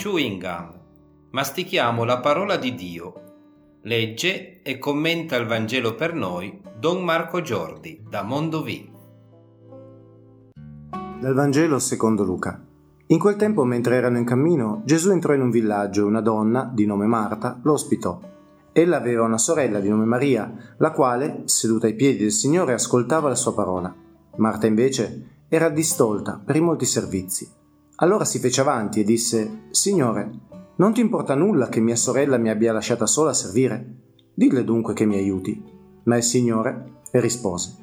Chewing gum. Mastichiamo la parola di Dio. Legge e commenta il Vangelo per noi Don Marco Giordi da Mondovì. Dal Vangelo secondo Luca. In quel tempo, mentre erano in cammino, Gesù entrò in un villaggio e una donna, di nome Marta, lo ospitò. Ella aveva una sorella di nome Maria, la quale, seduta ai piedi del Signore, ascoltava la sua parola. Marta invece era distolta per i molti servizi. Allora si fece avanti e disse, Signore, non ti importa nulla che mia sorella mi abbia lasciata sola a servire? Dille dunque che mi aiuti. Ma il Signore rispose,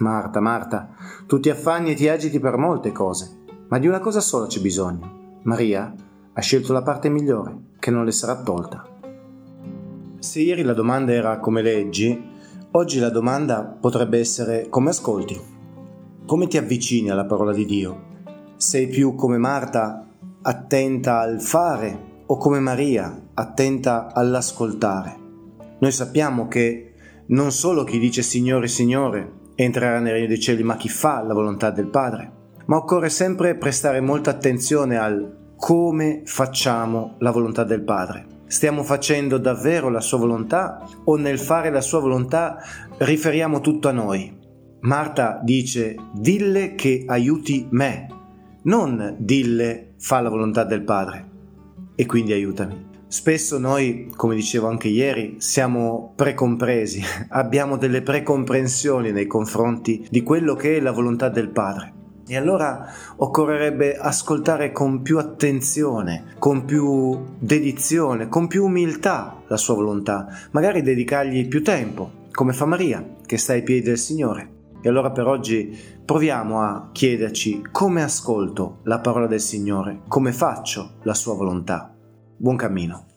Marta, Marta, tu ti affanni e ti agiti per molte cose, ma di una cosa sola c'è bisogno. Maria ha scelto la parte migliore, che non le sarà tolta. Se ieri la domanda era come leggi, oggi la domanda potrebbe essere come ascolti. Come ti avvicini alla parola di Dio? Sei più come Marta, attenta al fare, o come Maria, attenta all'ascoltare? Noi sappiamo che non solo chi dice Signore, Signore entrerà nel regno dei cieli, ma chi fa la volontà del Padre. Ma occorre sempre prestare molta attenzione al come facciamo la volontà del Padre. Stiamo facendo davvero la sua volontà o nel fare la sua volontà riferiamo tutto a noi? Marta dice dille che aiuti me, non dille fa la volontà del Padre e quindi aiutami. Spesso noi, come dicevo anche ieri, siamo precompresi, abbiamo delle precomprensioni nei confronti di quello che è la volontà del Padre. E allora occorrerebbe ascoltare con più attenzione, con più dedizione, con più umiltà la sua volontà, magari dedicargli più tempo, come fa Maria, che sta ai piedi del Signore. E allora per oggi proviamo a chiederci come ascolto la parola del Signore, come faccio la sua volontà. Buon cammino.